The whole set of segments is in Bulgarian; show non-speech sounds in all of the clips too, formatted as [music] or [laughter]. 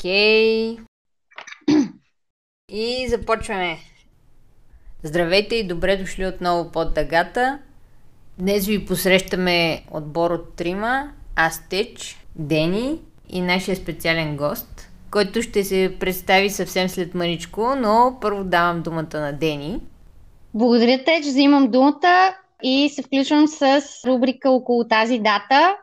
Окей. И започваме. Здравейте и добре дошли отново под дъгата. Днес ви посрещаме отбор от трима. Аз Теч, Дени и нашия специален гост, който ще се представи съвсем след мъничко, но първо давам думата на Дени. Благодаря, Теч. Взимам думата и се включвам с рубрика около тази дата.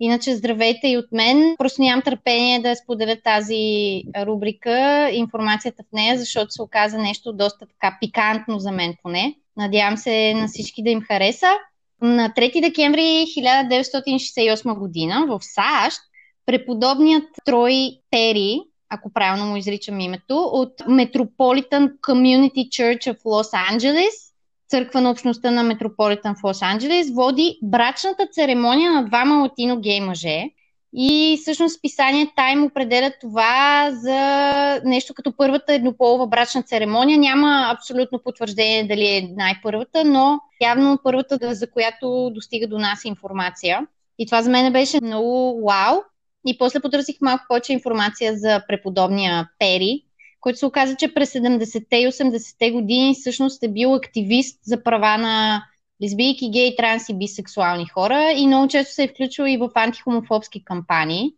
Иначе здравейте и от мен. Просто нямам търпение да споделя тази рубрика, информацията в нея, защото се оказа нещо доста така пикантно за мен поне. Надявам се на всички да им хареса. На 3 декември 1968 година в САЩ преподобният Трой Пери, ако правилно му изричам името, от Metropolitan Community Church of Los Angeles църква на общността на Метрополитън в Лос-Анджелес, води брачната церемония на двама латино-гей мъже. И всъщност списание Time определя това за нещо като първата еднополова брачна церемония. Няма абсолютно потвърждение дали е най-първата, но явно първата, за която достига до нас информация. И това за мен беше много вау. И после потърсих малко повече информация за преподобния Пери, който се оказа, че през 70-те и 80-те години всъщност е бил активист за права на лесбийки, гей, транс и бисексуални хора и много често се е включвал и в антихомофобски кампании.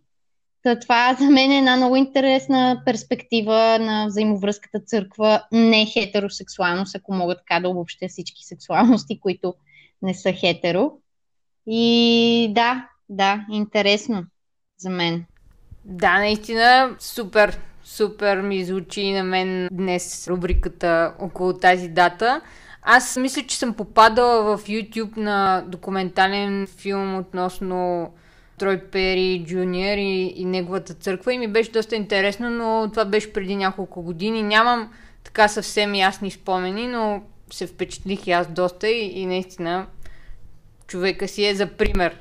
Та това за мен е една много интересна перспектива на взаимовръзката църква не хетеросексуалност, ако мога така да обобщя всички сексуалности, които не са хетеро. И да, да, интересно за мен. Да, наистина супер супер ми звучи на мен днес рубриката около тази дата. Аз мисля, че съм попадала в YouTube на документален филм относно Трой Пери Джуниор и, и неговата църква и ми беше доста интересно, но това беше преди няколко години. Нямам така съвсем ясни спомени, но се впечатлих и аз доста и, и наистина човека си е за пример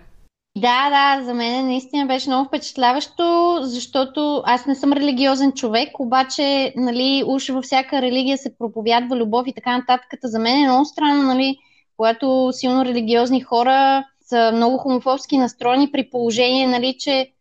да, да, за мен наистина беше много впечатляващо, защото аз не съм религиозен човек, обаче, нали, уж във всяка религия се проповядва любов и така нататък. За мен е много странно, нали, когато силно религиозни хора са много хомофобски настроени при положение, нали, че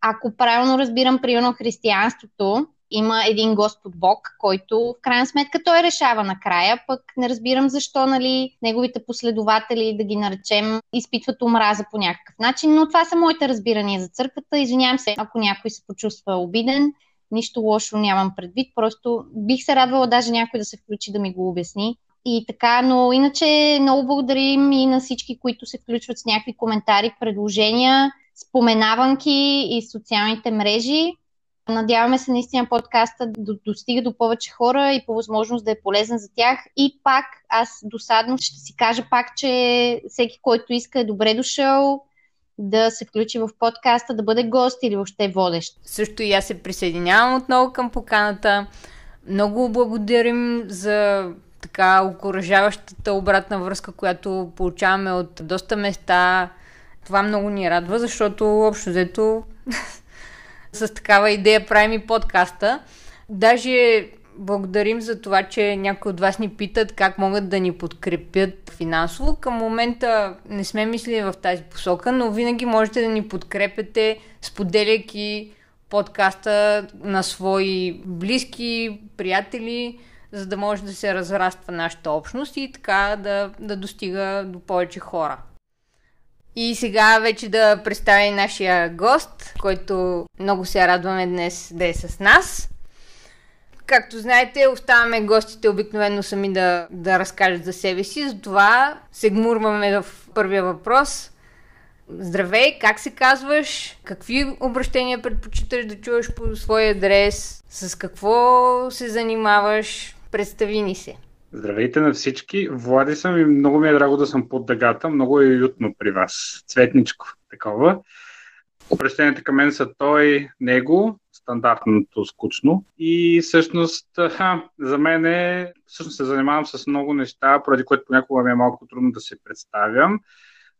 ако правилно разбирам, примерно християнството, има един Господ Бог, който в крайна сметка той решава накрая, пък не разбирам защо нали, неговите последователи, да ги наречем, изпитват омраза по някакъв начин, но това са моите разбирания за църквата. Извинявам се, ако някой се почувства обиден, нищо лошо нямам предвид, просто бих се радвала даже някой да се включи да ми го обясни. И така, но иначе много благодарим и на всички, които се включват с някакви коментари, предложения, споменаванки и социалните мрежи. Надяваме се наистина подкаста да достига до повече хора и по възможност да е полезен за тях. И пак, аз досадно ще си кажа пак, че всеки, който иска е добре дошъл да се включи в подкаста, да бъде гост или въобще водещ. Също и аз се присъединявам отново към поканата. Много благодарим за така окоръжаващата обратна връзка, която получаваме от доста места. Това много ни радва, защото общо взето с такава идея правим и подкаста. Даже благодарим за това, че някои от вас ни питат как могат да ни подкрепят финансово. Към момента не сме мислили в тази посока, но винаги можете да ни подкрепяте, споделяйки подкаста на свои близки, приятели, за да може да се разраства нашата общност и така да, да достига до повече хора. И сега вече да представя нашия гост, който много се радваме днес да е с нас. Както знаете, оставаме гостите обикновено сами да, да разкажат за себе си, затова се гмурваме в първия въпрос. Здравей, как се казваш? Какви обращения предпочиташ да чуеш по своя адрес? С какво се занимаваш? Представи ни се. Здравейте на всички. Влади съм и много ми е драго да съм под дъгата. Много е уютно при вас. Цветничко такова. Обращенията към мен са той, него, стандартното скучно. И всъщност ха, за мен е, всъщност се занимавам с много неща, поради което понякога ми е малко трудно да се представям.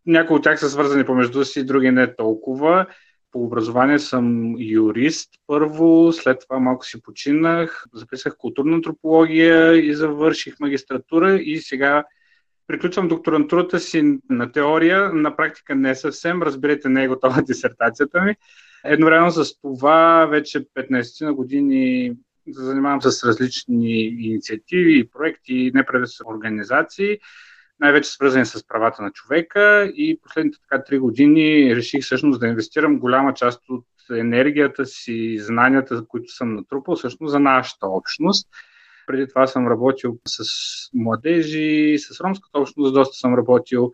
Някои от тях са свързани помежду си, други не толкова. По образование съм юрист първо, след това малко си починах, записах културна антропология и завърших магистратура и сега приключвам докторантурата си на теория, на практика не съвсем, разберете, не е готова [laughs] дисертацията ми, Едновременно с това вече 15 на години занимавам с различни инициативи проекти и неправителствени организации, най-вече свързани с правата на човека и последните така три години реших всъщност да инвестирам голяма част от енергията си, знанията, които съм натрупал, всъщност за нашата общност. Преди това съм работил с младежи, с ромската общност, доста съм работил,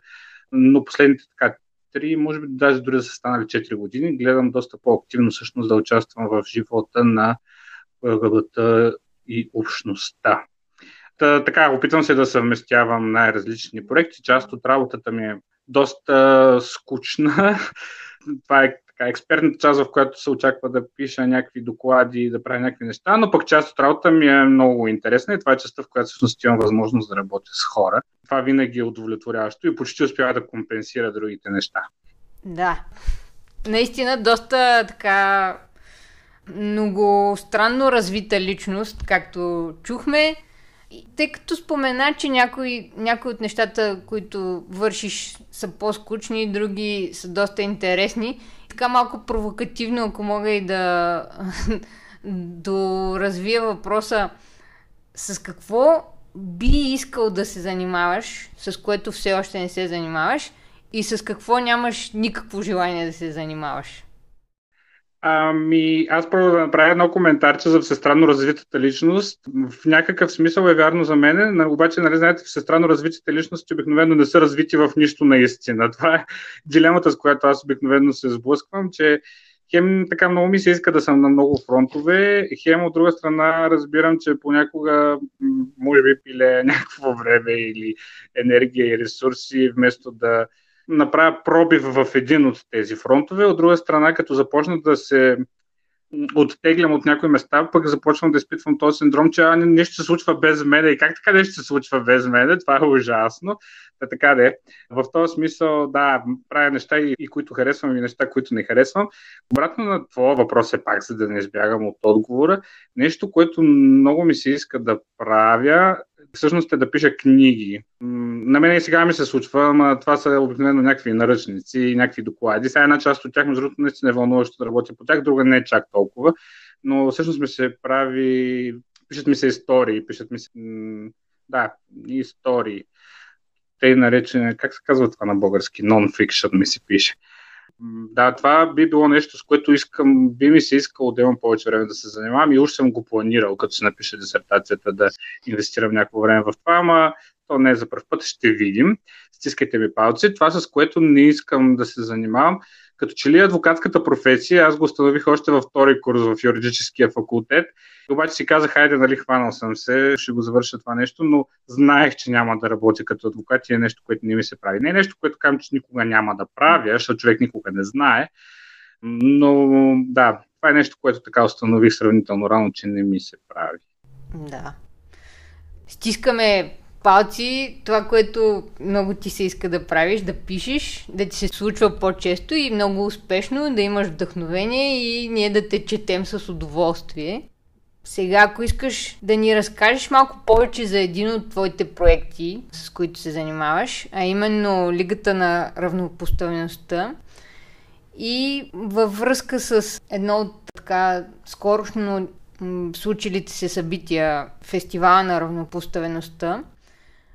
но последните така три, може би даже дори да са станали 4 години, гледам доста по-активно всъщност да участвам в живота на ЛГБТ и общността. Та, така, опитвам се да съвместявам най-различни проекти. Част от работата ми е доста скучна. [laughs] Това е така, експертната част, в която се очаква да пиша някакви доклади, да правя някакви неща, но пък част от работата ми е много интересна и това е частта, в която всъщност имам възможност да работя с хора. Това винаги е удовлетворяващо и почти успява да компенсира другите неща. Да. Наистина доста така много странно развита личност, както чухме. Тъй като спомена, че някои, някои от нещата, които вършиш, са по-скучни, други са доста интересни. Така малко провокативно, ако мога и да [laughs] доразвия въпроса с какво би искал да се занимаваш, с което все още не се занимаваш и с какво нямаш никакво желание да се занимаваш? Ами, аз първо да направя едно коментарче за всестранно развитата личност. В някакъв смисъл е вярно за мен, обаче, нали, знаете, всестранно развитите личности обикновено не са развити в нищо наистина. [laughs] Това е дилемата, с която аз обикновено се сблъсквам, че хем така много ми се иска да съм на много фронтове, хем от друга страна разбирам, че понякога може би пиле някакво време или енергия и ресурси, вместо да направя пробив в един от тези фронтове. От друга страна, като започна да се оттеглям от някои места, пък започвам да изпитвам този синдром, че а, нещо се случва без мен и как така нещо се случва без мен, това е ужасно. Та, така де. В този смисъл, да, правя неща и, и които харесвам и неща, които не харесвам. Обратно на това въпрос е пак, за да не избягам от отговора, нещо, което много ми се иска да правя, всъщност е да пиша книги. На мен и сега ми се случва, ама това са обикновено някакви наръчници и някакви доклади. Сега една част от тях, между другото, наистина е вълнуващо да работя по тях, друга не е чак толкова. Но всъщност ми се прави, пишат ми се истории, пишат ми се, да, истории. Те наречени, как се казва това на български, non-fiction ми се пише. Да, това би било нещо, с което искам, би ми се искало да имам повече време да се занимавам и уж съм го планирал, като се напиша дисертацията, да инвестирам някакво време в това, ама то не е за първ път, ще видим. Стискайте ми палци. Това, с което не искам да се занимавам, като че ли адвокатската професия, аз го установих още във втори курс в юридическия факултет, обаче си казах, хайде, нали, хванал съм се, ще го завърша това нещо, но знаех, че няма да работя като адвокат и е нещо, което не ми се прави. Не е нещо, което казвам, че никога няма да правя, защото човек никога не знае, но да, това е нещо, което така установих сравнително рано, че не ми се прави. Да. Стискаме палци, това, което много ти се иска да правиш, да пишеш, да ти се случва по-често и много успешно, да имаш вдъхновение и ние да те четем с удоволствие. Сега, ако искаш да ни разкажеш малко повече за един от твоите проекти, с които се занимаваш, а именно Лигата на равнопоставеността и във връзка с едно от така скорошно случилите се събития Фестивала на равнопоставеността,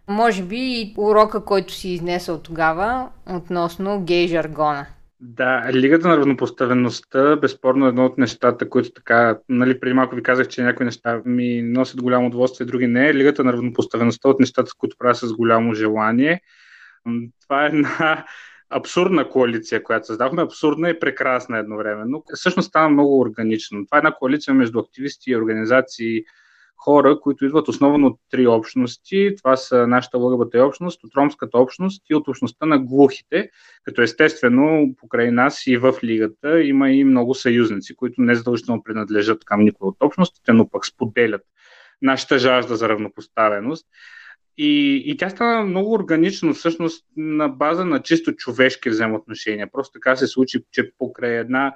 може би и урока, който си изнесъл тогава относно гей жаргона. Да, Лигата на равнопоставеността безспорно е едно от нещата, които така, нали, преди малко ви казах, че някои неща ми носят голямо удоволствие, други не. Лигата на равнопоставеността от нещата, които правя с голямо желание. Това е една абсурдна коалиция, която създахме. Абсурдна и прекрасна едновременно. Всъщност стана много органично. Това е една коалиция между активисти и организации, хора, които идват основно от три общности. Това са нашата ЛГБТ общност, от ромската общност и от общността на глухите, като естествено покрай нас и в лигата има и много съюзници, които не задължително принадлежат към никой от общностите, но пък споделят нашата жажда за равнопоставеност. И, и тя стана много органично, всъщност на база на чисто човешки взаимоотношения. Просто така се случи, че покрай една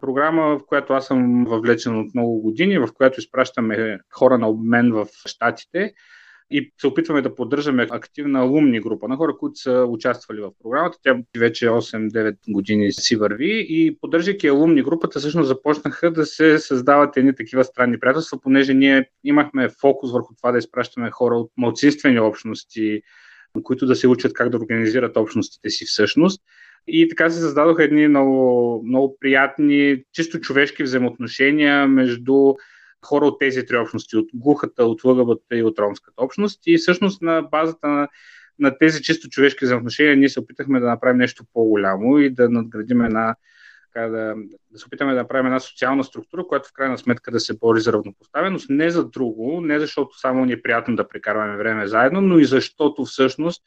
програма, в която аз съм въвлечен от много години, в която изпращаме хора на обмен в Штатите. и се опитваме да поддържаме активна алумни група на хора, които са участвали в програмата. Тя вече 8-9 години си върви и поддържайки алумни групата, всъщност започнаха да се създават едни такива странни приятелства, понеже ние имахме фокус върху това да изпращаме хора от малцинствени общности, които да се учат как да организират общностите си всъщност. И така се създадоха едни много, много приятни, чисто човешки взаимоотношения между хора от тези три общности, от глухата, от лъгавата и от ромската общност. И всъщност на базата на, на тези чисто човешки взаимоотношения ние се опитахме да направим нещо по-голямо и да надградим една да, да се опитаме да направим една социална структура, която в крайна сметка да се бори за равнопоставеност, не за друго, не защото само ни е приятно да прекарваме време заедно, но и защото всъщност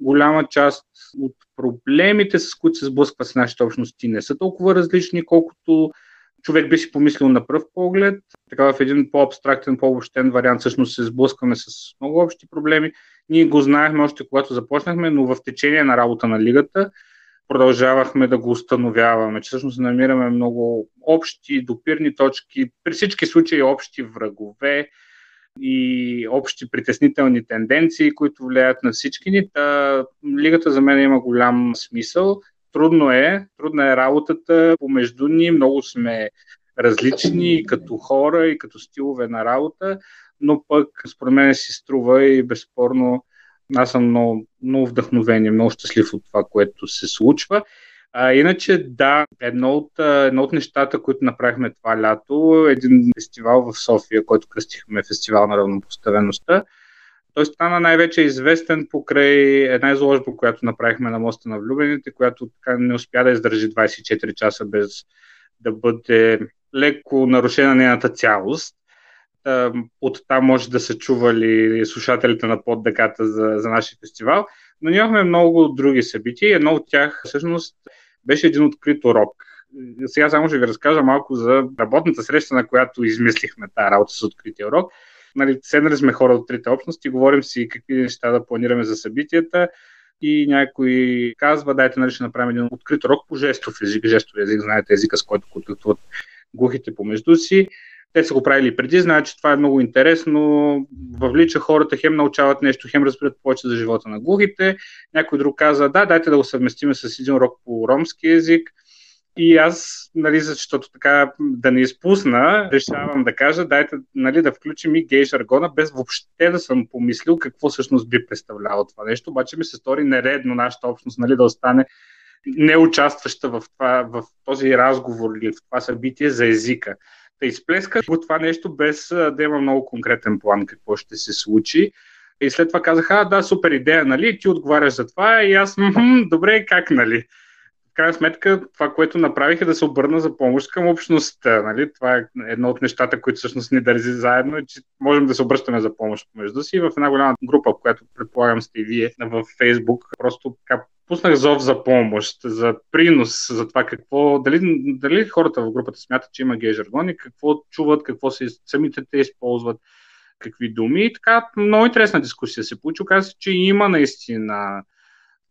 голяма част от проблемите, с които се сблъскват с нашите общности, не са толкова различни, колкото човек би си помислил на пръв поглед. Така в един по-абстрактен, по-обобщен вариант всъщност се сблъскваме с много общи проблеми. Ние го знаехме още когато започнахме, но в течение на работа на лигата продължавахме да го установяваме, че всъщност намираме много общи допирни точки, при всички случаи общи врагове и общи притеснителни тенденции, които влияят на всички ни. Та, лигата за мен има голям смисъл. Трудно е, трудна е работата помежду ни, много сме различни и като хора, и като стилове на работа, но пък според мен си струва и безспорно аз съм много, много вдъхновен и много щастлив от това, което се случва. А, иначе, да, едно от, едно от нещата, които направихме това лято, един фестивал в София, който кръстихме Фестивал на равнопоставеността. Той стана най-вече известен покрай една изложба, която направихме на моста на влюбените, която така не успя да издържи 24 часа без да бъде леко нарушена нейната цялост. От там може да са чували слушателите на поддеката за, за нашия фестивал. Но имахме много други събития. Едно от тях всъщност беше един открит урок. Сега само ще ви разкажа малко за работната среща, на която измислихме тази работа с открития урок нали, седнали сме хора от трите общности, говорим си какви неща да планираме за събитията и някой казва, дайте нали, ще направим един открит урок по жестов език. Жестов език, знаете, езика, с който контактуват глухите помежду си. Те са го правили преди, знаят, че това е много интересно, въвлича хората, хем научават нещо, хем разбират повече за живота на глухите. Някой друг каза, да, дайте да го съвместиме с един урок по ромски язик. И аз, нали, защото така да не изпусна, решавам да кажа, дайте нали, да включим и гей жаргона, без въобще да съм помислил какво всъщност би представлявало това нещо. Обаче ми се стори нередно нашата общност нали, да остане неучастваща в, това, в този разговор или в това събитие за езика. Да изплеска го това нещо без да има много конкретен план какво ще се случи. И след това казаха, а, да, супер идея, нали, ти отговаряш за това и аз, добре, как, нали? крайна сметка това, което направих е да се обърна за помощ към общността. Нали? Това е едно от нещата, които всъщност ни държи заедно, е, че можем да се обръщаме за помощ между си. В една голяма група, в която предполагам сте и вие в Фейсбук, просто така пуснах зов за помощ, за принос, за това какво, дали, дали хората в групата смятат, че има гей жаргони, какво чуват, какво се, самите те използват, какви думи. И така, много интересна дискусия се получи. Оказва се, че има наистина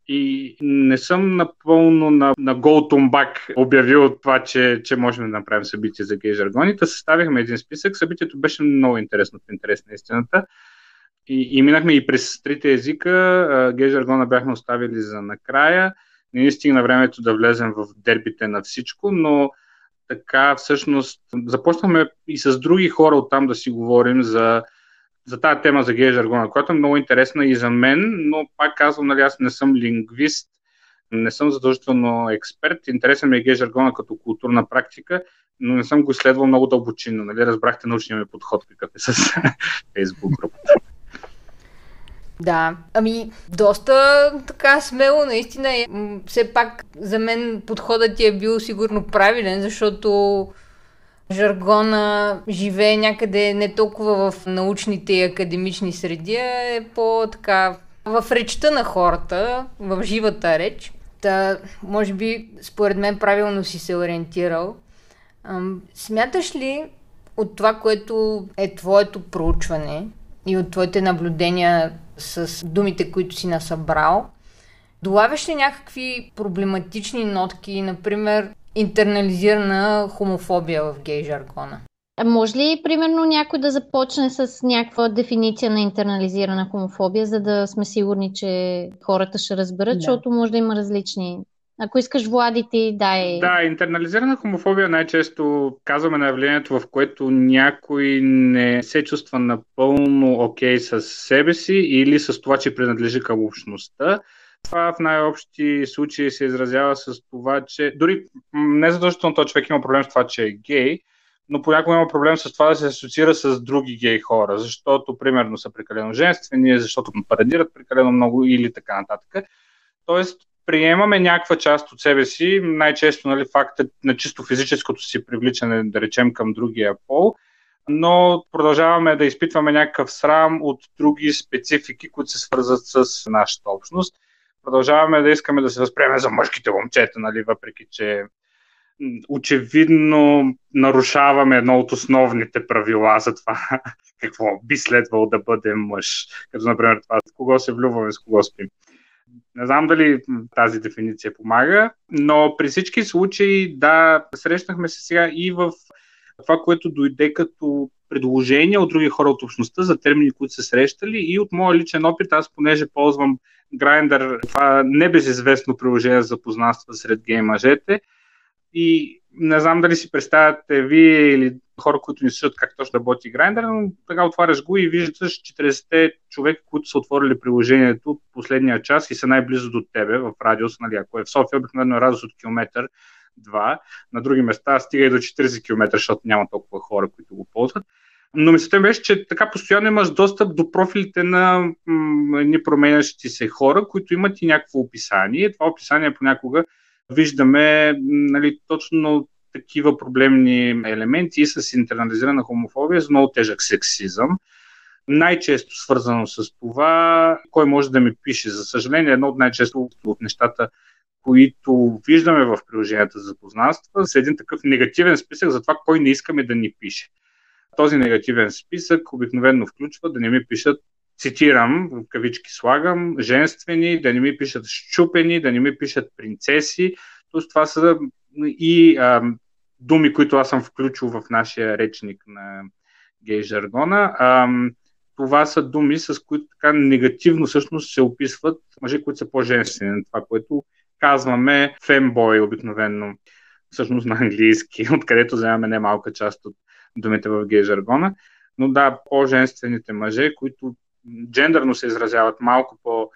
и не съм напълно на, на Голтумбак обявил това, че, че можем да направим събитие за гей жаргоните. Съставихме един списък. Събитието беше много интересно в интерес на истината. И, и минахме и през трите езика. Гей жаргона бяхме оставили за накрая. Не ни стигна времето да влезем в дербите на всичко, но така всъщност започнахме и с други хора оттам да си говорим за за тази тема за гей жаргона, която е много интересна и за мен, но пак казвам, нали, аз не съм лингвист, не съм задължително експерт. Интересен ми е гей жаргона като културна практика, но не съм го изследвал много дълбочинно. Нали? Разбрахте научния ми подход, какъв е с [laughs] Facebook групата. Да, ами доста така смело, наистина. Все пак за мен подходът ти е бил сигурно правилен, защото жаргона живее някъде не толкова в научните и академични среди, а е по-така в речта на хората, в живата реч. Та, може би, според мен, правилно си се ориентирал. Смяташ ли от това, което е твоето проучване и от твоите наблюдения с думите, които си насъбрал, долавяш ли някакви проблематични нотки, например, интернализирана хомофобия в гей жаргона? може ли, примерно, някой да започне с някаква дефиниция на интернализирана хомофобия, за да сме сигурни, че хората ще разберат, да. защото може да има различни ако искаш, Влади, ти дай. Да, интернализирана хомофобия най-често казваме на явлението, в което някой не се чувства напълно окей okay с себе си или с това, че принадлежи към общността. Това в най-общи случаи се изразява с това, че дори не задължително този човек има проблем с това, че е гей, но понякога има проблем с това да се асоциира с други гей хора, защото примерно са прекалено женствени, защото парадират прекалено много или така нататък. Тоест, приемаме някаква част от себе си, най-често нали, факта на чисто физическото си привличане, да речем, към другия пол, но продължаваме да изпитваме някакъв срам от други специфики, които се свързват с нашата общност. Продължаваме да искаме да се възприеме за мъжките момчета, нали, въпреки че очевидно нарушаваме едно от основните правила за това [laughs] какво би следвало да бъде мъж. Като, например, това с кого се влюбваме, с кого спим. Не знам дали тази дефиниция помага, но при всички случаи, да, срещнахме се сега и в това, което дойде като предложения от други хора от общността за термини, които са срещали. И от моя личен опит, аз понеже ползвам Grindr, това небезизвестно приложение за познанства сред гей мъжете и не знам дали си представяте вие или хора, които ни слушат как точно работи Grindr, но така отваряш го и виждаш 40 човека, които са отворили приложението последния час и са най-близо до тебе в радиус, нали, ако е в София, обикновено е радиус от километър, два. На други места стига и до 40 км, защото няма толкова хора, които го ползват. Но мисълта беше, че така постоянно имаш достъп до профилите на едни променящи се хора, които имат и някакво описание. Това описание понякога виждаме нали, точно такива проблемни елементи и с интернализирана хомофобия, с много тежък сексизъм. Най-често свързано с това, кой може да ми пише. За съжаление, едно от най-често от нещата, които виждаме в приложенията за познанства, с един такъв негативен списък за това, кой не искаме да ни пише. Този негативен списък обикновено включва да не ми пишат цитирам, в кавички слагам, женствени, да не ми пишат щупени, да не ми пишат принцеси. Тоест това са и а, думи, които аз съм включил в нашия речник на гей жаргона. А, това са думи, с които така негативно всъщност се описват мъже, които са по-женствени. Това, което казваме фембой обикновено, всъщност на английски, [laughs] откъдето вземаме немалка част от думите в гей жаргона. Но да, по-женствените мъже, които джендърно се изразяват малко по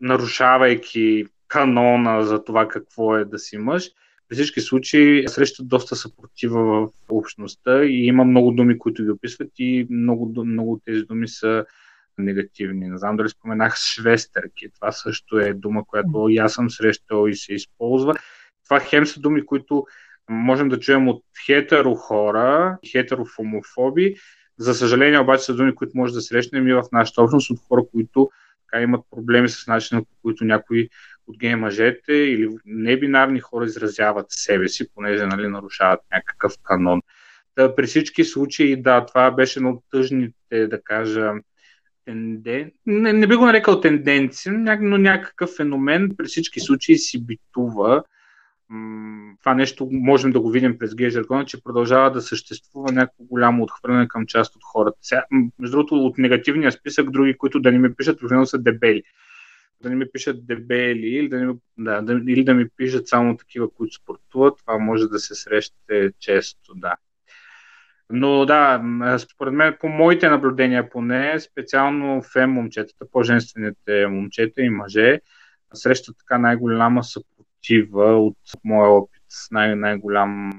нарушавайки канона за това какво е да си мъж, при всички случаи срещат доста съпротива в общността и има много думи, които ги описват и много, много от тези думи са негативни. Не знам дали споменах швестерки. Това също е дума, която и аз съм срещал и се използва. Това хем са думи, които можем да чуем от хетеро хора, хетерофомофоби. За съжаление обаче са думи, които може да срещнем и в нашата общност от хора, които така, имат проблеми с начина, по който някои от гей мъжете или небинарни хора изразяват себе си, понеже нали, нарушават някакъв канон. Та, при всички случаи, да, това беше едно от тъжните, да кажа, тенден... не, не би го нарекал тенденция, но някакъв феномен при всички случаи си битува. Това нещо можем да го видим през гей че продължава да съществува някакво голямо отхвърляне към част от хората. Сега, между другото, от негативния списък, други, които да не ми пишат, профилно са дебели да не ми пишат дебели или да, ми, да, да, или да ми пишат само такива, които спортуват. Това може да се срещате често, да. Но да, според мен, по моите наблюдения поне, специално фем момчетата, по-женствените момчета и мъже, срещат така най-голяма съпротива от моя опит, най- най-голям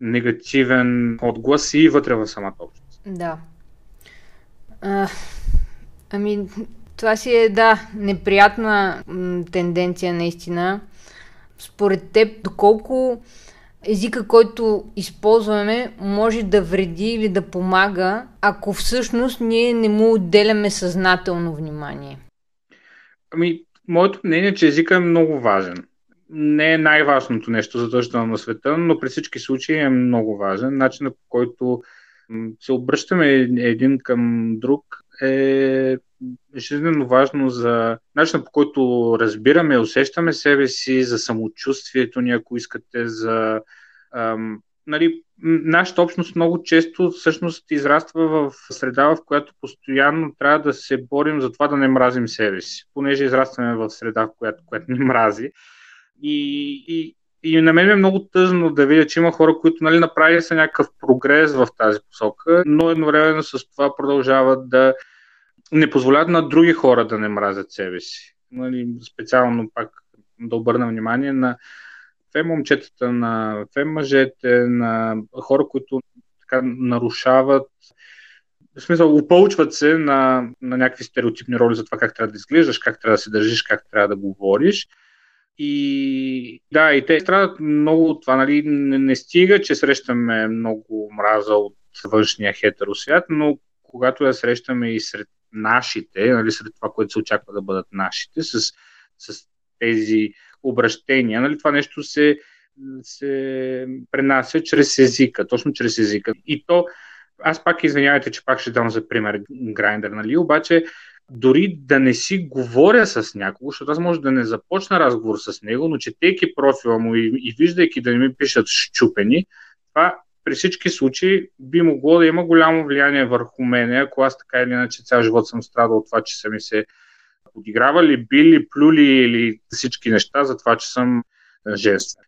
негативен отглас и вътре в самата общност. Да. А, ами, това си е, да, неприятна м- тенденция наистина. Според теб, доколко езика, който използваме, може да вреди или да помага, ако всъщност ние не му отделяме съзнателно внимание? Ами, моето мнение е, че езика е много важен. Не е най-важното нещо задължително на света, но при всички случаи е много важен. Начинът по който се обръщаме един към друг е жизненно важно за начина по който разбираме, усещаме себе си, за самочувствието ни, ако искате, за нали, нашата общност много често всъщност израства в среда, в която постоянно трябва да се борим за това да не мразим себе си, понеже израстваме в среда, в която, която ни мрази. И, и, и на мен е много тъжно да видя, че има хора, които нали, направили са някакъв прогрес в тази посока, но едновременно с това продължават да не позволяват на други хора да не мразят себе си. Нали, специално пак да обърна внимание на фем момчетата, на фем мъжете, на хора, които така нарушават в смисъл, упълчват се на, на някакви стереотипни роли за това как трябва да изглеждаш, как трябва да се държиш, как трябва да говориш. И да, и те страдат много от това. Нали? Не, не стига, че срещаме много мраза от външния хетеросвят, но когато я срещаме и сред нашите, нали, сред това, което се очаква да бъдат нашите, с, с тези обращения, нали, това нещо се, се пренася чрез езика, точно чрез езика. И то, аз пак извинявайте, че пак ще дам за пример Grindr, нали, обаче дори да не си говоря с някого, защото аз може да не започна разговор с него, но четейки профила му и, и виждайки да не ми пишат щупени, това при всички случаи би могло да има голямо влияние върху мене, ако аз така или иначе цял живот съм страдал от това, че са ми се подигравали, били, плюли или всички неща за това, че съм женствен.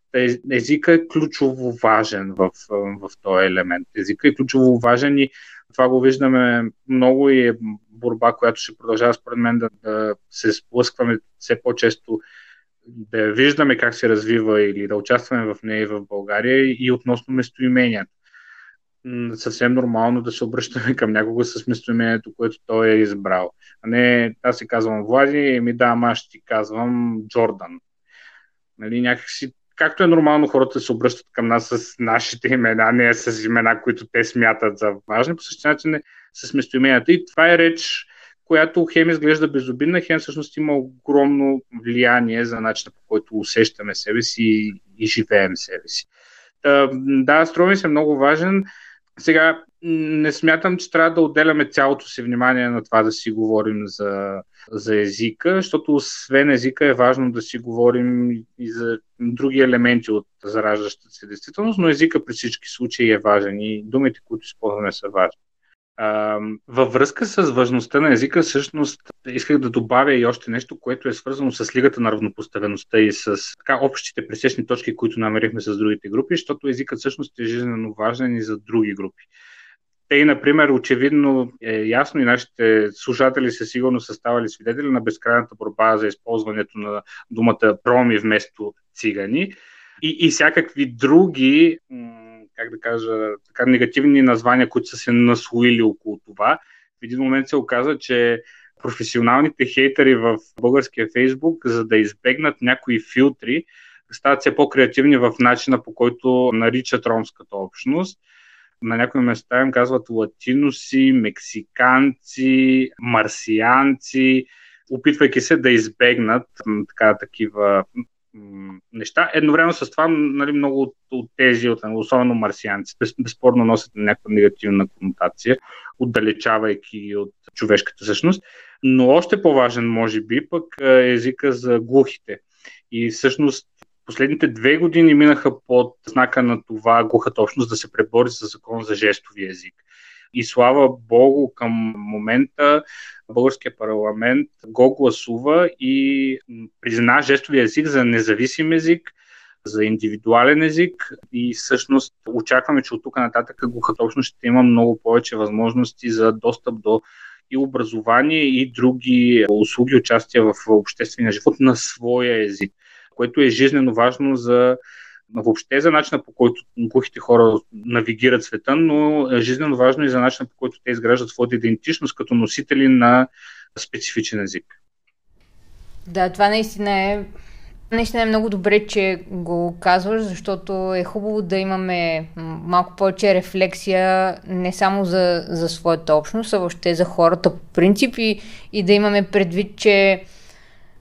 Езика е ключово важен в, в този елемент. Езика е ключово важен и това го виждаме много и е борба, която ще продължава според мен да, да се сблъскваме все по-често да виждаме как се развива или да участваме в нея в България и относно местоимението. Съвсем нормално да се обръщаме към някого с местоимението, което той е избрал. А не, аз си казвам Влади ми да, аз ти казвам Джордан. Нали, някакси, както е нормално хората се обръщат към нас с нашите имена, не с имена, които те смятат за важни, по същия начин е с местоименията. И това е реч, която хем изглежда безобидна, хем всъщност има огромно влияние за начина по който усещаме себе си и, и живеем себе си. Да, струва ми се много важен. Сега не смятам, че трябва да отделяме цялото си внимание на това да си говорим за, за езика, защото освен езика е важно да си говорим и за други елементи от зараждащата се действителност, но езика при всички случаи е важен и думите, които използваме са важни. А, във връзка с важността на езика, всъщност исках да добавя и още нещо, което е свързано с Лигата на равнопоставеността и с така общите пресечни точки, които намерихме с другите групи, защото езикът всъщност е жизненно важен и за други групи. Те, например, очевидно е ясно и нашите слушатели са сигурно са ставали свидетели на безкрайната борба за използването на думата проми вместо цигани и, и всякакви други как да кажа, така негативни названия, които са се наслоили около това. В един момент се оказа, че професионалните хейтери в българския фейсбук, за да избегнат някои филтри, стават все по-креативни в начина по който наричат ромската общност. На някои места им казват латиноси, мексиканци, марсианци, опитвайки се да избегнат така, такива неща. Едновременно с това нали, много от, от тези, от, особено марсианци, без, безспорно носят някаква негативна конотация, отдалечавайки от човешката същност. Но още по-важен, може би, пък е езика за глухите. И всъщност последните две години минаха под знака на това глухата общност да се пребори с закон за жестови език. И слава Богу, към момента българския парламент го гласува и призна жестовия език за независим език, за индивидуален език. И всъщност очакваме, че от тук нататък глухата общност ще има много повече възможности за достъп до и образование и други услуги, участия в обществения живот на своя език, което е жизненно важно за въобще за начина по който глухите хора навигират света, но е жизненно важно и за начина по който те изграждат своята идентичност като носители на специфичен език. Да, това наистина е Наистина е много добре, че го казваш, защото е хубаво да имаме малко повече рефлексия не само за, за своята общност, а въобще за хората по принцип и, и да имаме предвид, че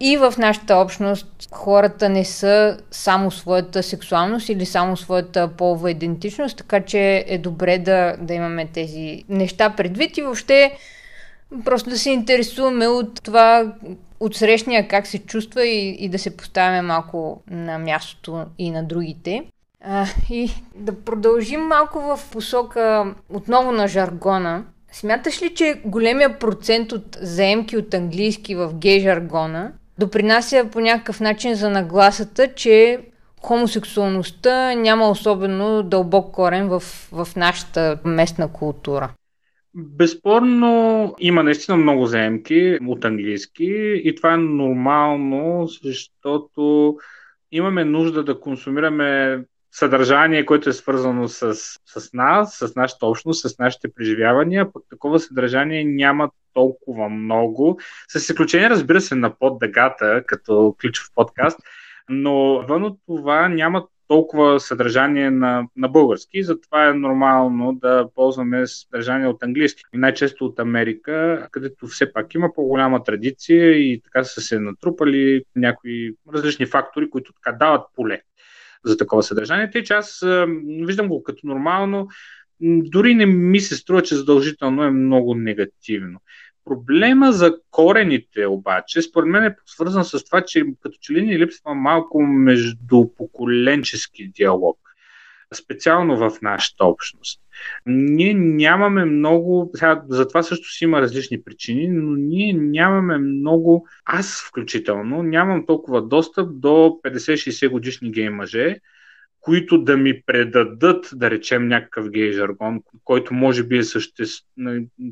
и в нашата общност хората не са само своята сексуалност или само своята полова идентичност, така че е добре да, да имаме тези неща предвид и въобще просто да се интересуваме от това от срещния как се чувства и, и да се поставяме малко на мястото и на другите. А, и да продължим малко в посока отново на жаргона. Смяташ ли, че големия процент от заемки от английски в гей жаргона допринася по някакъв начин за нагласата, че хомосексуалността няма особено дълбок корен в, в нашата местна култура? Безспорно има наистина много заемки от английски и това е нормално, защото имаме нужда да консумираме съдържание, което е свързано с, с нас, с нашата общност, с нашите преживявания, пък такова съдържание няма толкова много, с изключение, разбира се, на под дъгата, като ключов подкаст, но вън от това няма толкова съдържание на, на български, затова е нормално да ползваме съдържание от английски. Най-често от Америка, където все пак има по-голяма традиция и така са се натрупали някои различни фактори, които така дават поле за такова съдържание. Тъй че аз виждам го като нормално. Дори не ми се струва, че задължително е много негативно. Проблема за корените обаче, според мен е свързан с това, че като че ли ни липсва малко междупоколенчески диалог специално в нашата общност. Ние нямаме много, сега, за това също си има различни причини, но ние нямаме много, аз включително, нямам толкова достъп до 50-60 годишни гей мъже, които да ми предадат, да речем, някакъв гей жаргон, който може би е съще...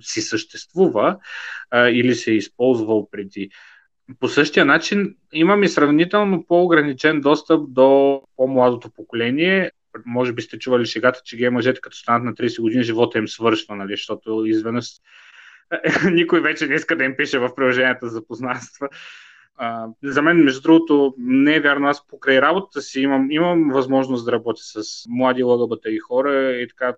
си съществува а, или се е използвал преди. По същия начин имам и сравнително по-ограничен достъп до по-младото поколение. Може би сте чували шегата, че гей мъжете като станат на 30 години, живота им свършва, нали? защото изведнъж [laughs] никой вече не иска да им пише в приложенията за познанства. За мен, между другото, не е вярно. Аз покрай работата си имам, имам възможност да работя с млади ЛГБТ и хора и така.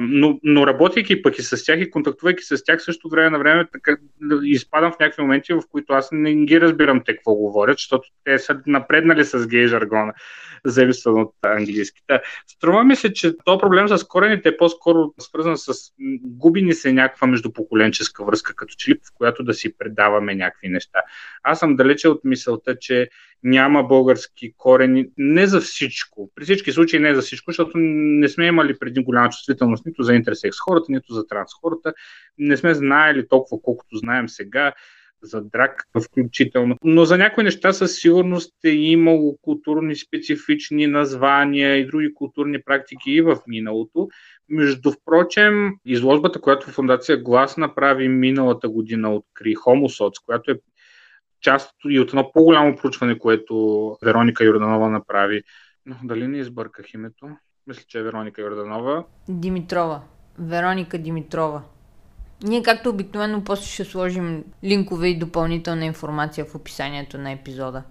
Но, но работейки пък и с тях и контактувайки с тях също време на време, така, изпадам в някакви моменти, в които аз не ги разбирам те какво говорят, защото те са напреднали с гей жаргона зависим от английските. Струва ми се, че то проблем с корените е по-скоро свързан с губи ни се някаква междупоколенческа връзка, като че в която да си предаваме някакви неща. Аз съм далече от мисълта, че няма български корени, не за всичко. При всички случаи не за всичко, защото не сме имали преди голяма чувствителност нито за интерсекс хората, нито за транс хората. Не сме знаели толкова, колкото знаем сега за драк включително. Но за някои неща със сигурност е имало културни специфични названия и други културни практики и в миналото. Между впрочем, изложбата, която Фундация Глас направи миналата година откри Homosoc, която е част и от едно по-голямо проучване, което Вероника Йорданова направи. Но дали не избърках името? Мисля, че е Вероника Йорданова. Димитрова. Вероника Димитрова. Ние, както обикновено, после ще сложим линкове и допълнителна информация в описанието на епизода.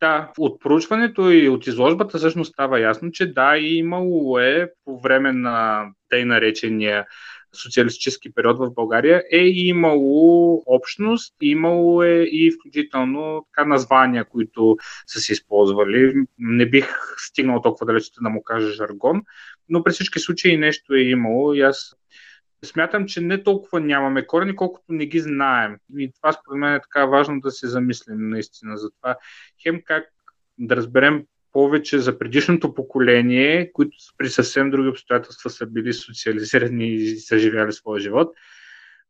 Да, от проучването и от изложбата всъщност става ясно, че да, и имало е по време на тъй наречения социалистически период в България е имало общност, имало е и включително така названия, които са се използвали. Не бих стигнал толкова далеч да му кажа жаргон, но при всички случаи нещо е имало и аз Смятам, че не толкова нямаме корени, колкото не ги знаем. И това според мен е така важно да се замислим наистина за това. Хем как да разберем повече за предишното поколение, които при съвсем други обстоятелства са били социализирани и са живяли своя живот.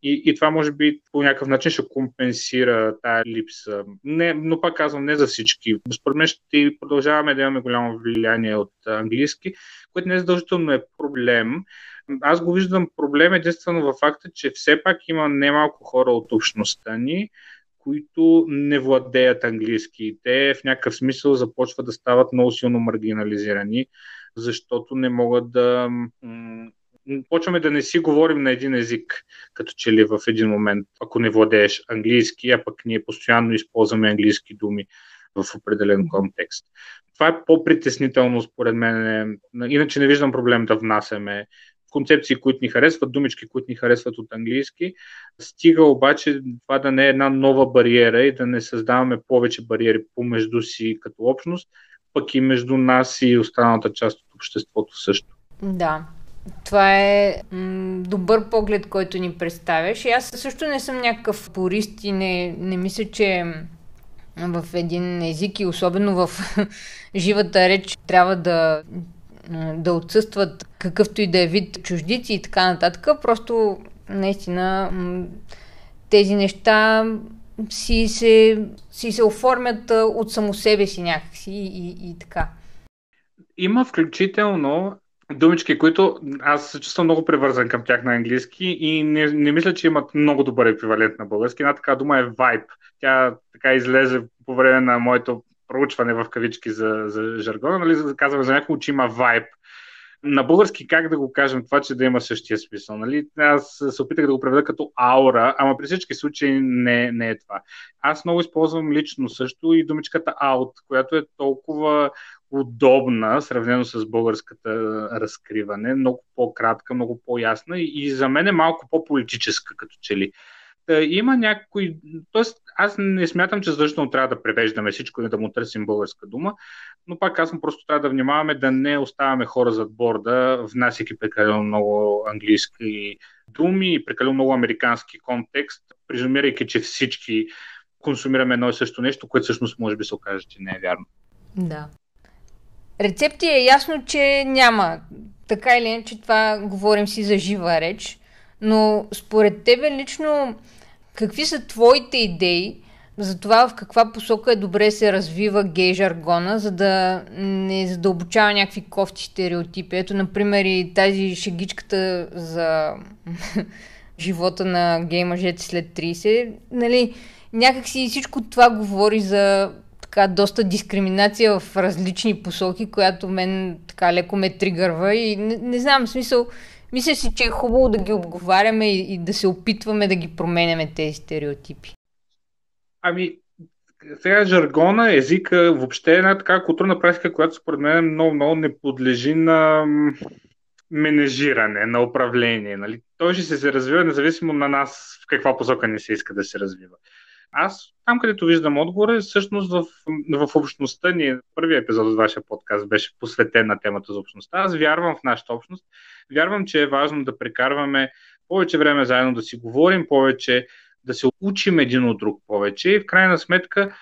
И, и това може би по някакъв начин ще компенсира тая липса. Не, но пак казвам, не за всички. Според мен ще продължаваме да имаме голямо влияние от английски, което не е задължително е проблем, аз го виждам проблем единствено във факта, че все пак има немалко хора от общността ни, които не владеят английски. Те в някакъв смисъл започват да стават много силно маргинализирани, защото не могат да. Почваме да не си говорим на един език, като че ли в един момент, ако не владееш английски, а пък ние постоянно използваме английски думи в определен контекст. Това е по-притеснително, според мен. Иначе не виждам проблем да внасяме концепции, които ни харесват, думички, които ни харесват от английски. Стига обаче това да не е една нова бариера и да не създаваме повече бариери помежду си като общност, пък и между нас и останалата част от обществото също. Да, това е м- добър поглед, който ни представяш. И аз също не съм някакъв порист и не, не мисля, че в един език и особено в [laughs] живата реч трябва да да отсъстват какъвто и да е вид чуждици и така нататък. Просто наистина тези неща си се, си се оформят от само себе си някакси и, и, и така. Има включително думички, които аз се чувствам много привързан към тях на английски и не, не мисля, че имат много добър еквивалент на български. Една така дума е vibe. Тя така излезе по време на моето проучване в кавички за, за жаргона. Нали, казваме за някой, че има vibe. На български как да го кажем това, че да има същия смисъл? Нали? Аз се опитах да го преведа като аура, ама при всички случаи не, не е това. Аз много използвам лично също и думичката out, която е толкова удобна, сравнено с българската разкриване, много по-кратка, много по-ясна и, и за мен е малко по-политическа като че ли. Та, има някой... Тоест, аз не смятам, че задължително трябва да превеждаме всичко и да му търсим българска дума, но пак казвам, просто трябва да внимаваме да не оставяме хора зад борда, внасяйки прекалено много английски думи и прекалено много американски контекст, презумирайки, че всички консумираме едно и също нещо, което всъщност може би се окаже, че не е вярно. Да. Рецепти е ясно, че няма. Така или иначе това говорим си за жива реч. Но според тебе лично какви са твоите идеи за това в каква посока е добре се развива гей жаргона, за да не задълбочава някакви кофти стереотипи. Ето, например, и тази шегичката за [laughs] живота на гей мъжете след 30. Нали, някакси всичко това говори за така доста дискриминация в различни посоки, която мен така леко ме тригърва и не, не знам, смисъл, мисля си, че е хубаво да ги обговаряме и, и да се опитваме да ги променяме тези стереотипи. Ами, сега жаргона, езика, въобще е една така културна практика, която според мен много, много не подлежи на менежиране, на управление. Нали? Той ще се развива независимо на нас в каква посока не се иска да се развива. Аз там, където виждам отговора, всъщност в, в общността ни, първият епизод от вашия подкаст беше посветен на темата за общността. Аз вярвам в нашата общност. Вярвам, че е важно да прекарваме повече време заедно да си говорим, повече да се учим един от друг повече и в крайна сметка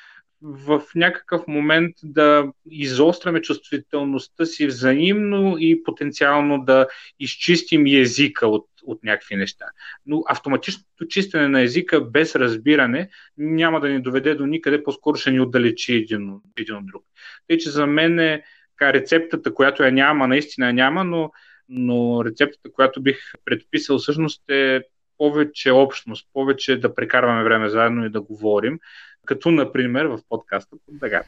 в някакъв момент да изостряме чувствителността си взаимно и потенциално да изчистим езика от, от някакви неща. Но автоматичното чистене на езика без разбиране няма да ни доведе до никъде, по-скоро ще ни отдалечи един, един от друг. Тъй, че за мен е така, рецептата, която я няма, наистина я няма, но, но рецептата, която бих предписал всъщност е повече общност, повече да прекарваме време заедно и да говорим, като например в подкаста Дага.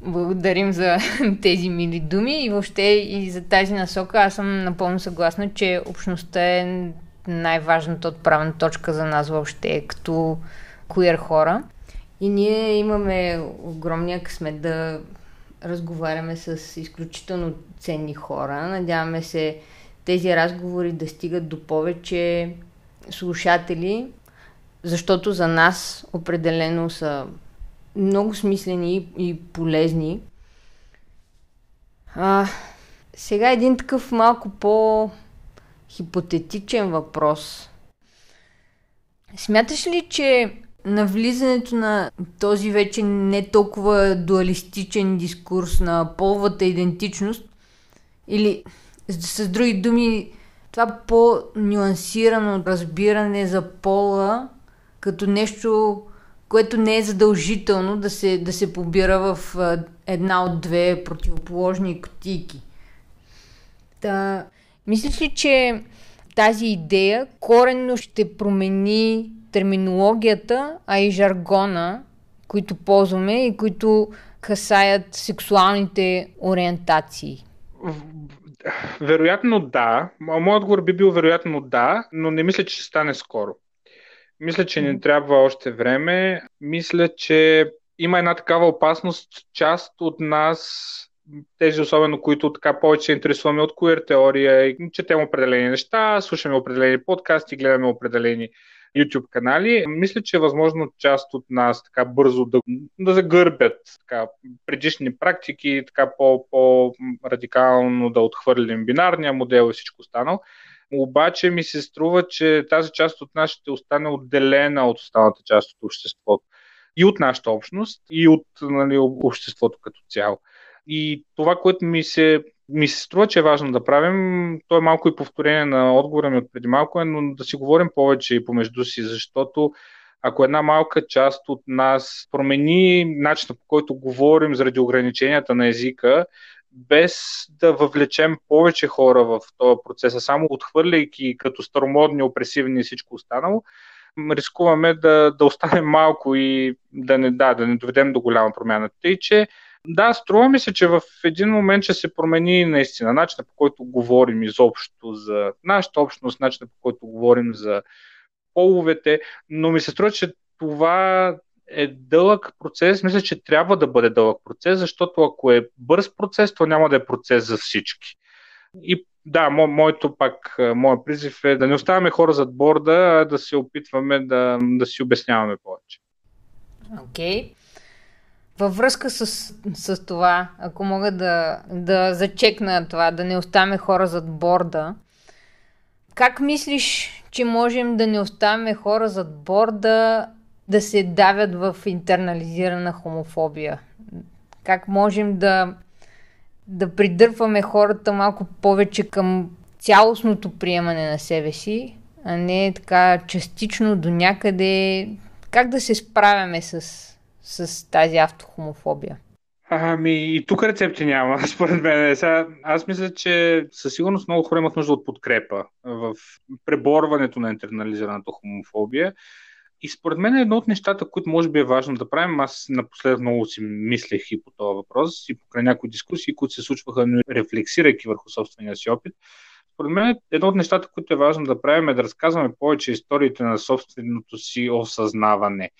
Благодарим за [laughs] тези мили думи и въобще и за тази насока. Аз съм напълно съгласна, че общността е най-важната отправна точка за нас въобще като queer хора. И ние имаме огромния късмет да разговаряме с изключително ценни хора. Надяваме се тези разговори да стигат до повече слушатели, защото за нас определено са много смислени и полезни. А, сега един такъв малко по-хипотетичен въпрос. Смяташ ли, че навлизането на този вече не толкова дуалистичен дискурс на половата идентичност или с други думи това по-нюансирано разбиране за пола като нещо, което не е задължително да се, да се побира в една от две противоположни кутийки. Та, мислиш ли, че тази идея коренно ще промени терминологията, а и жаргона, които ползваме и които касаят сексуалните ориентации? Вероятно да. Моят отговор би бил вероятно да, но не мисля, че ще стане скоро. Мисля, че не трябва още време. Мисля, че има една такава опасност. Част от нас, тези особено, които така повече интересуваме от queer теория, четем определени неща, слушаме определени подкасти, гледаме определени YouTube канали. Мисля, че е възможно част от нас така бързо да, да загърбят така, предишни практики, така по-радикално да отхвърлим бинарния модел и всичко останало. Обаче ми се струва, че тази част от нас ще остане отделена от останалата част от обществото. И от нашата общност, и от нали, обществото като цяло. И това, което ми се, ми се струва, че е важно да правим, то е малко и повторение на отговора ми от преди малко, но да си говорим повече и помежду си, защото ако една малка част от нас промени начина по който говорим заради ограниченията на езика, без да въвлечем повече хора в този процес, а само отхвърляйки като старомодни, опресивни и всичко останало, рискуваме да, да останем малко и да не, да, да не доведем до голяма промяна. Тъй, че да, струва ми се, че в един момент ще се промени наистина начинът по който говорим изобщо за нашата общност, начинът по който говорим за половете, но ми се струва, че това е дълъг процес. Мисля, че трябва да бъде дълъг процес, защото ако е бърз процес, то няма да е процес за всички. И да, мо, моето пак, моят призив е да не оставяме хора зад борда, а да се опитваме да, да си обясняваме повече. Окей. Okay. Във връзка с, с това, ако мога да, да зачекна това, да не оставяме хора зад борда, как мислиш, че можем да не оставяме хора зад борда да се давят в интернализирана хомофобия? Как можем да, да придърпваме хората малко повече към цялостното приемане на себе си, а не така частично до някъде. Как да се справяме с, с тази автохомофобия? Ами и тук рецепти няма, [laughs] според мен. Сега, аз мисля, че със сигурност много хора имат нужда от подкрепа в преборването на интернализираната хомофобия. И според мен е едно от нещата, които може би е важно да правим, аз напоследък много си мислех и по този въпрос, и покрай някои дискусии, които се случваха, рефлексирайки върху собствения си опит. Според мен едно от нещата, които е важно да правим е да разказваме повече историите на собственото си осъзнаване.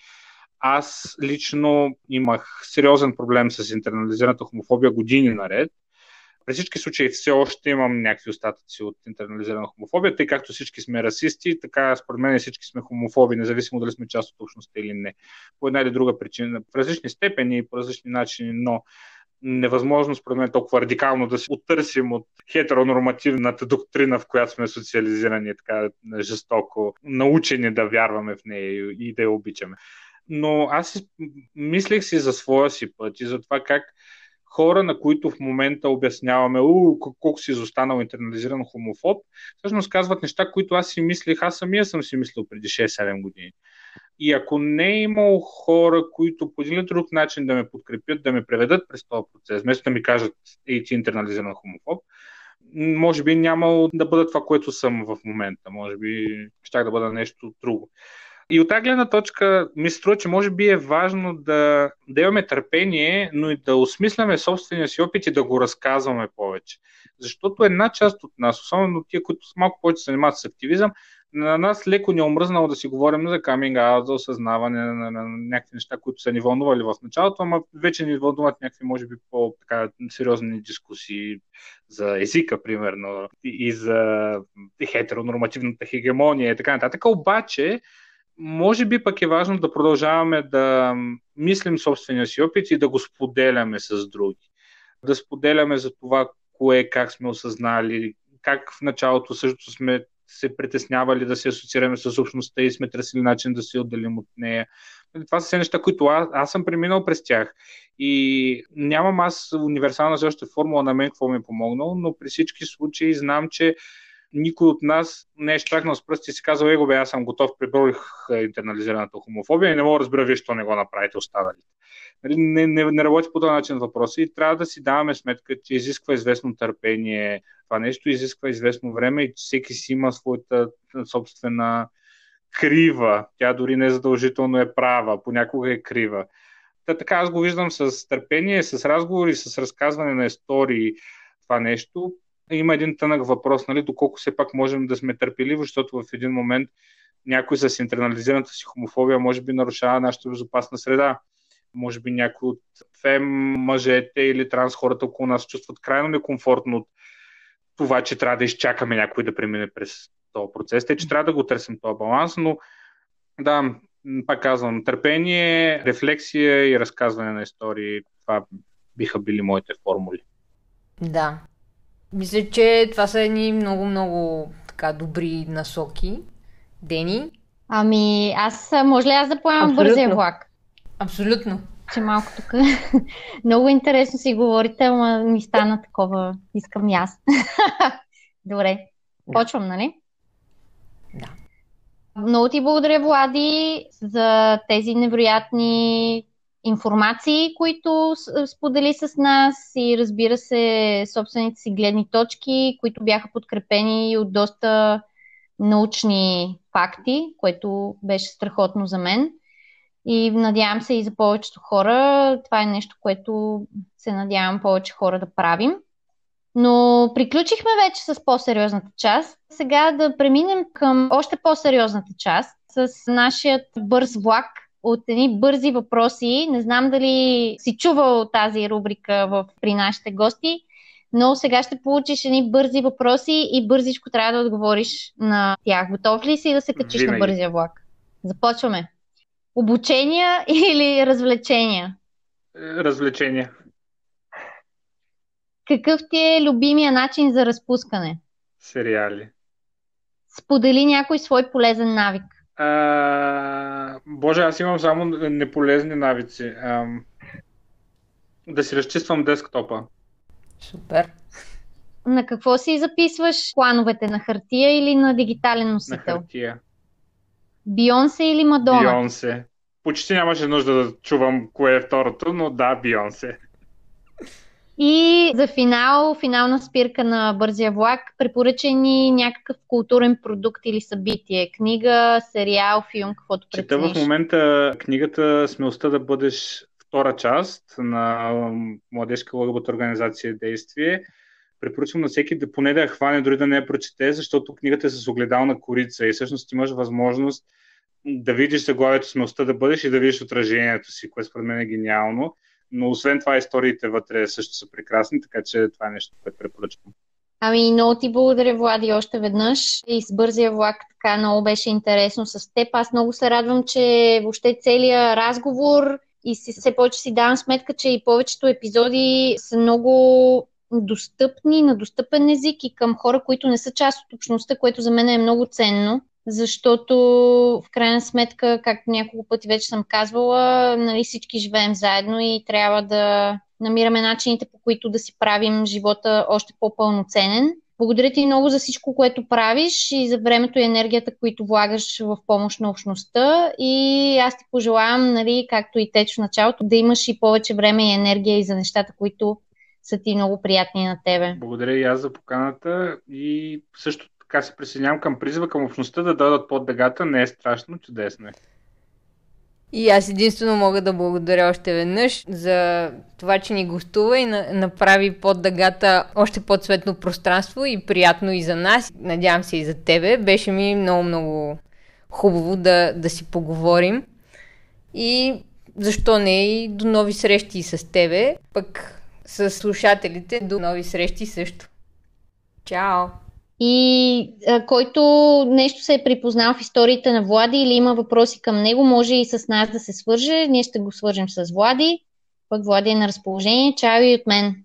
Аз лично имах сериозен проблем с интернализираната хомофобия години наред. При всички случаи все още имам някакви остатъци от интернализирана хомофобия, тъй както всички сме расисти, така според мен всички сме хомофоби, независимо дали сме част от общността или не. По една или друга причина, в различни степени и по различни начини, но невъзможно, според мен, толкова радикално да се оттърсим от хетеронормативната доктрина, в която сме социализирани, така жестоко, научени да вярваме в нея и да я обичаме. Но аз мислех си за своя си път и за това как хора, на които в момента обясняваме, у, колко си изостанал интернализиран хомофоб, всъщност казват неща, които аз си мислех, аз самия съм си мислил преди 6-7 години. И ако не е имал хора, които по един или друг начин да ме подкрепят, да ме преведат през този процес, вместо да ми кажат, ей, ти интернализиран хомофоб, може би нямало да бъда това, което съм в момента. Може би щях да бъда нещо друго. И от тази гледна точка ми струва, че може би е важно да, да имаме търпение, но и да осмисляме собствения си опит и да го разказваме повече. Защото една част от нас, особено тия, които малко повече се занимават с активизъм, на нас леко не е омръзнало да си говорим за каминг аут, за осъзнаване на, на, на някакви неща, които са ни вълнували в началото, ама вече ни вълнуват някакви, може би, по-сериозни дискусии за езика, примерно, и, и за хетеронормативната хегемония и така нататък. Обаче, може би пък е важно да продължаваме да мислим собствения си опит и да го споделяме с други. Да споделяме за това, кое, как сме осъзнали, как в началото също сме се притеснявали да се асоциираме с общността и сме търсили начин да се отделим от нея. Това са все неща, които аз, аз съм преминал през тях. И нямам аз универсална същата формула на мен какво ми е помогнало, но при всички случаи знам, че никой от нас не е штракнал с пръсти и си казал, его бе, аз съм готов, преборих интернализираната хомофобия и не мога да разбера вие, що не го направите останалите. Нали, не, не, не работи по този начин въпроса и трябва да си даваме сметка, че изисква известно търпение, това нещо изисква известно време и всеки си има своята собствена крива. Тя дори не задължително е права, понякога е крива. Та, така аз го виждам с търпение, с разговори, с разказване на истории, това нещо има един тънък въпрос, нали, доколко все пак можем да сме търпеливи, защото в един момент някой с интернализираната си хомофобия може би нарушава нашата безопасна среда. Може би някой от фем мъжете или транс хората около нас чувстват крайно некомфортно от това, че трябва да изчакаме някой да премине през този процес. Те, че трябва да го търсим този баланс, но да, пак казвам, търпение, рефлексия и разказване на истории, това биха били моите формули. Да, мисля, че това са едни много-много така добри насоки. Дени? Ами, аз може ли аз да поемам бързия влак? Абсолютно. че малко тук [laughs] много интересно си говорите, ама ми стана такова, искам и аз. [laughs] Добре, почвам, нали? Да. Много ти благодаря, Влади, за тези невероятни информации, които сподели с нас и разбира се собствените си гледни точки, които бяха подкрепени от доста научни факти, което беше страхотно за мен. И надявам се и за повечето хора. Това е нещо, което се надявам повече хора да правим. Но приключихме вече с по-сериозната част. Сега да преминем към още по-сериозната част с нашият бърз влак от едни бързи въпроси. Не знам дали си чувал тази рубрика в, при нашите гости, но сега ще получиш едни бързи въпроси и бързичко трябва да отговориш на тях. Готов ли си да се качиш Винаги. на бързия влак? Започваме. Обучения [laughs] или развлечения? Развлечения. Какъв ти е любимия начин за разпускане? Сериали. Сподели някой свой полезен навик. А, боже, аз имам само неполезни навици. А, да си разчиствам десктопа. Супер. На какво си записваш плановете? На хартия или на дигитален носител? На хартия. Бионсе или Мадона? Бионсе. Почти нямаше нужда да чувам кое е второто, но да, Бионсе. И за финал, финална спирка на бързия влак, препоръчени някакъв културен продукт или събитие. Книга, сериал, филм, каквото Чета в момента книгата Смелостта да бъдеш втора част на Младежка лъгъбата организация Действие. Препоръчвам на всеки да поне да я хване, дори да не я прочете, защото книгата е с огледална корица и всъщност имаш възможност да видиш заглавието смелостта да бъдеш и да видиш отражението си, което според мен е гениално. Но освен това, историите вътре също са прекрасни, така че това е нещо, което препоръчвам. Ами, много ти благодаря, Влади, още веднъж. И с бързия влак така много беше интересно с теб. Аз много се радвам, че въобще целият разговор и си, все повече си давам сметка, че и повечето епизоди са много достъпни, на достъпен език и към хора, които не са част от общността, което за мен е много ценно защото в крайна сметка, както няколко пъти вече съм казвала, нали, всички живеем заедно и трябва да намираме начините, по които да си правим живота още по-пълноценен. Благодаря ти много за всичко, което правиш и за времето и енергията, които влагаш в помощ на общността. И аз ти пожелавам, нали, както и теч в началото, да имаш и повече време и енергия и за нещата, които са ти много приятни на тебе. Благодаря и аз за поканата и също така се присъединявам към призива към общността да дойдат под дъгата. Не е страшно, чудесно е. И аз единствено мога да благодаря още веднъж за това, че ни гостува и на, направи под дъгата още по-цветно пространство и приятно и за нас. Надявам се и за тебе. Беше ми много-много хубаво да, да си поговорим. И защо не и до нови срещи с тебе, пък с слушателите до нови срещи също. Чао! И а, който нещо се е припознал в историите на Влади или има въпроси към него, може и с нас да се свърже. Ние ще го свържем с Влади. Пък Влади е на разположение. Чао и от мен!